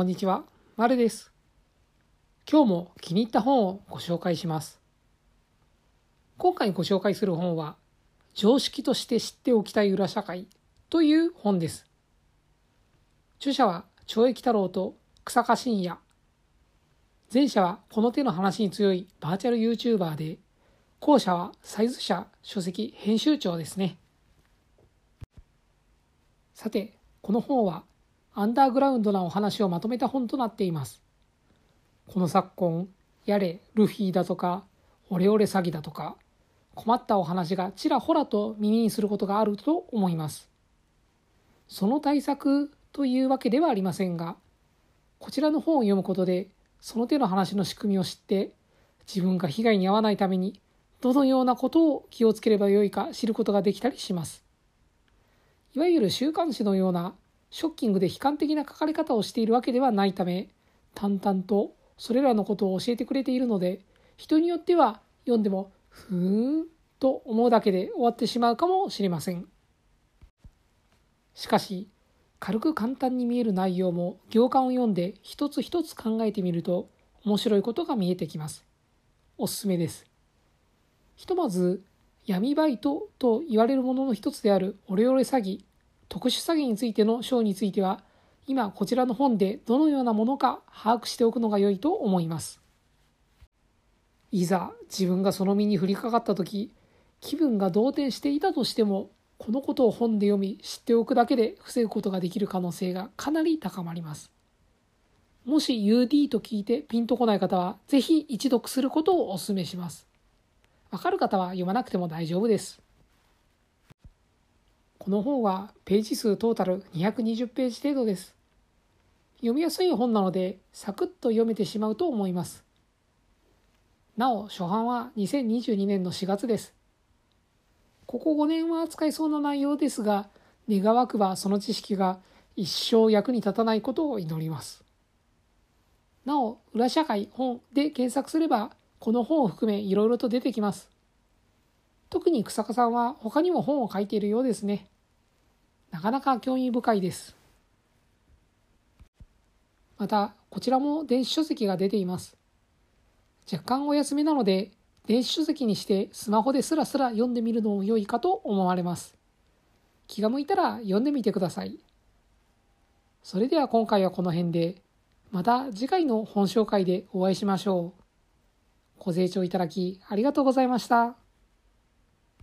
こんにちは、まるです。今日も気に入った本をご紹介します。今回ご紹介する本は、常識として知っておきたい裏社会という本です。著者は懲役太郎と草加信也。前者はこの手の話に強いバーチャル YouTuber で、後者はサイズ社書籍編集長ですね。さて、この本はアンダーグラウンドなお話をまとめた本となっています。この昨今、やれ、ルフィだとか、オレオレ詐欺だとか、困ったお話がちらほらと耳にすることがあると思います。その対策というわけではありませんが、こちらの本を読むことで、その手の話の仕組みを知って、自分が被害に遭わないために、どのようなことを気をつければよいか知ることができたりします。いわゆる週刊誌のようなショッキングで悲観的な書かれ方をしているわけではないため、淡々とそれらのことを教えてくれているので、人によっては読んでも、ふーんと思うだけで終わってしまうかもしれません。しかし、軽く簡単に見える内容も行間を読んで一つ一つ考えてみると面白いことが見えてきます。おすすめです。ひとまず、闇バイトと言われるものの一つであるオレオレ詐欺特殊詐欺についての章については、今こちらの本でどのようなものか把握しておくのが良いと思います。いざ自分がその身に降りかかった時、気分が動転していたとしても、このことを本で読み知っておくだけで防ぐことができる可能性がかなり高まります。もし UD と聞いてピンとこない方は、ぜひ一読することをお勧めします。わかる方は読まなくても大丈夫です。この本はページ数トータル220ページ程度です。読みやすい本なのでサクッと読めてしまうと思います。なお、初版は2022年の4月です。ここ5年は扱いそうな内容ですが、願わくばその知識が一生役に立たないことを祈ります。なお、裏社会本で検索すれば、この本を含めいろいろと出てきます。特に草加さんは他にも本を書いているようですね。なかなか興味深いです。また、こちらも電子書籍が出ています。若干お休みなので、電子書籍にしてスマホでスラスラ読んでみるのも良いかと思われます。気が向いたら読んでみてください。それでは今回はこの辺で、また次回の本紹介でお会いしましょう。ご清聴いただきありがとうございました。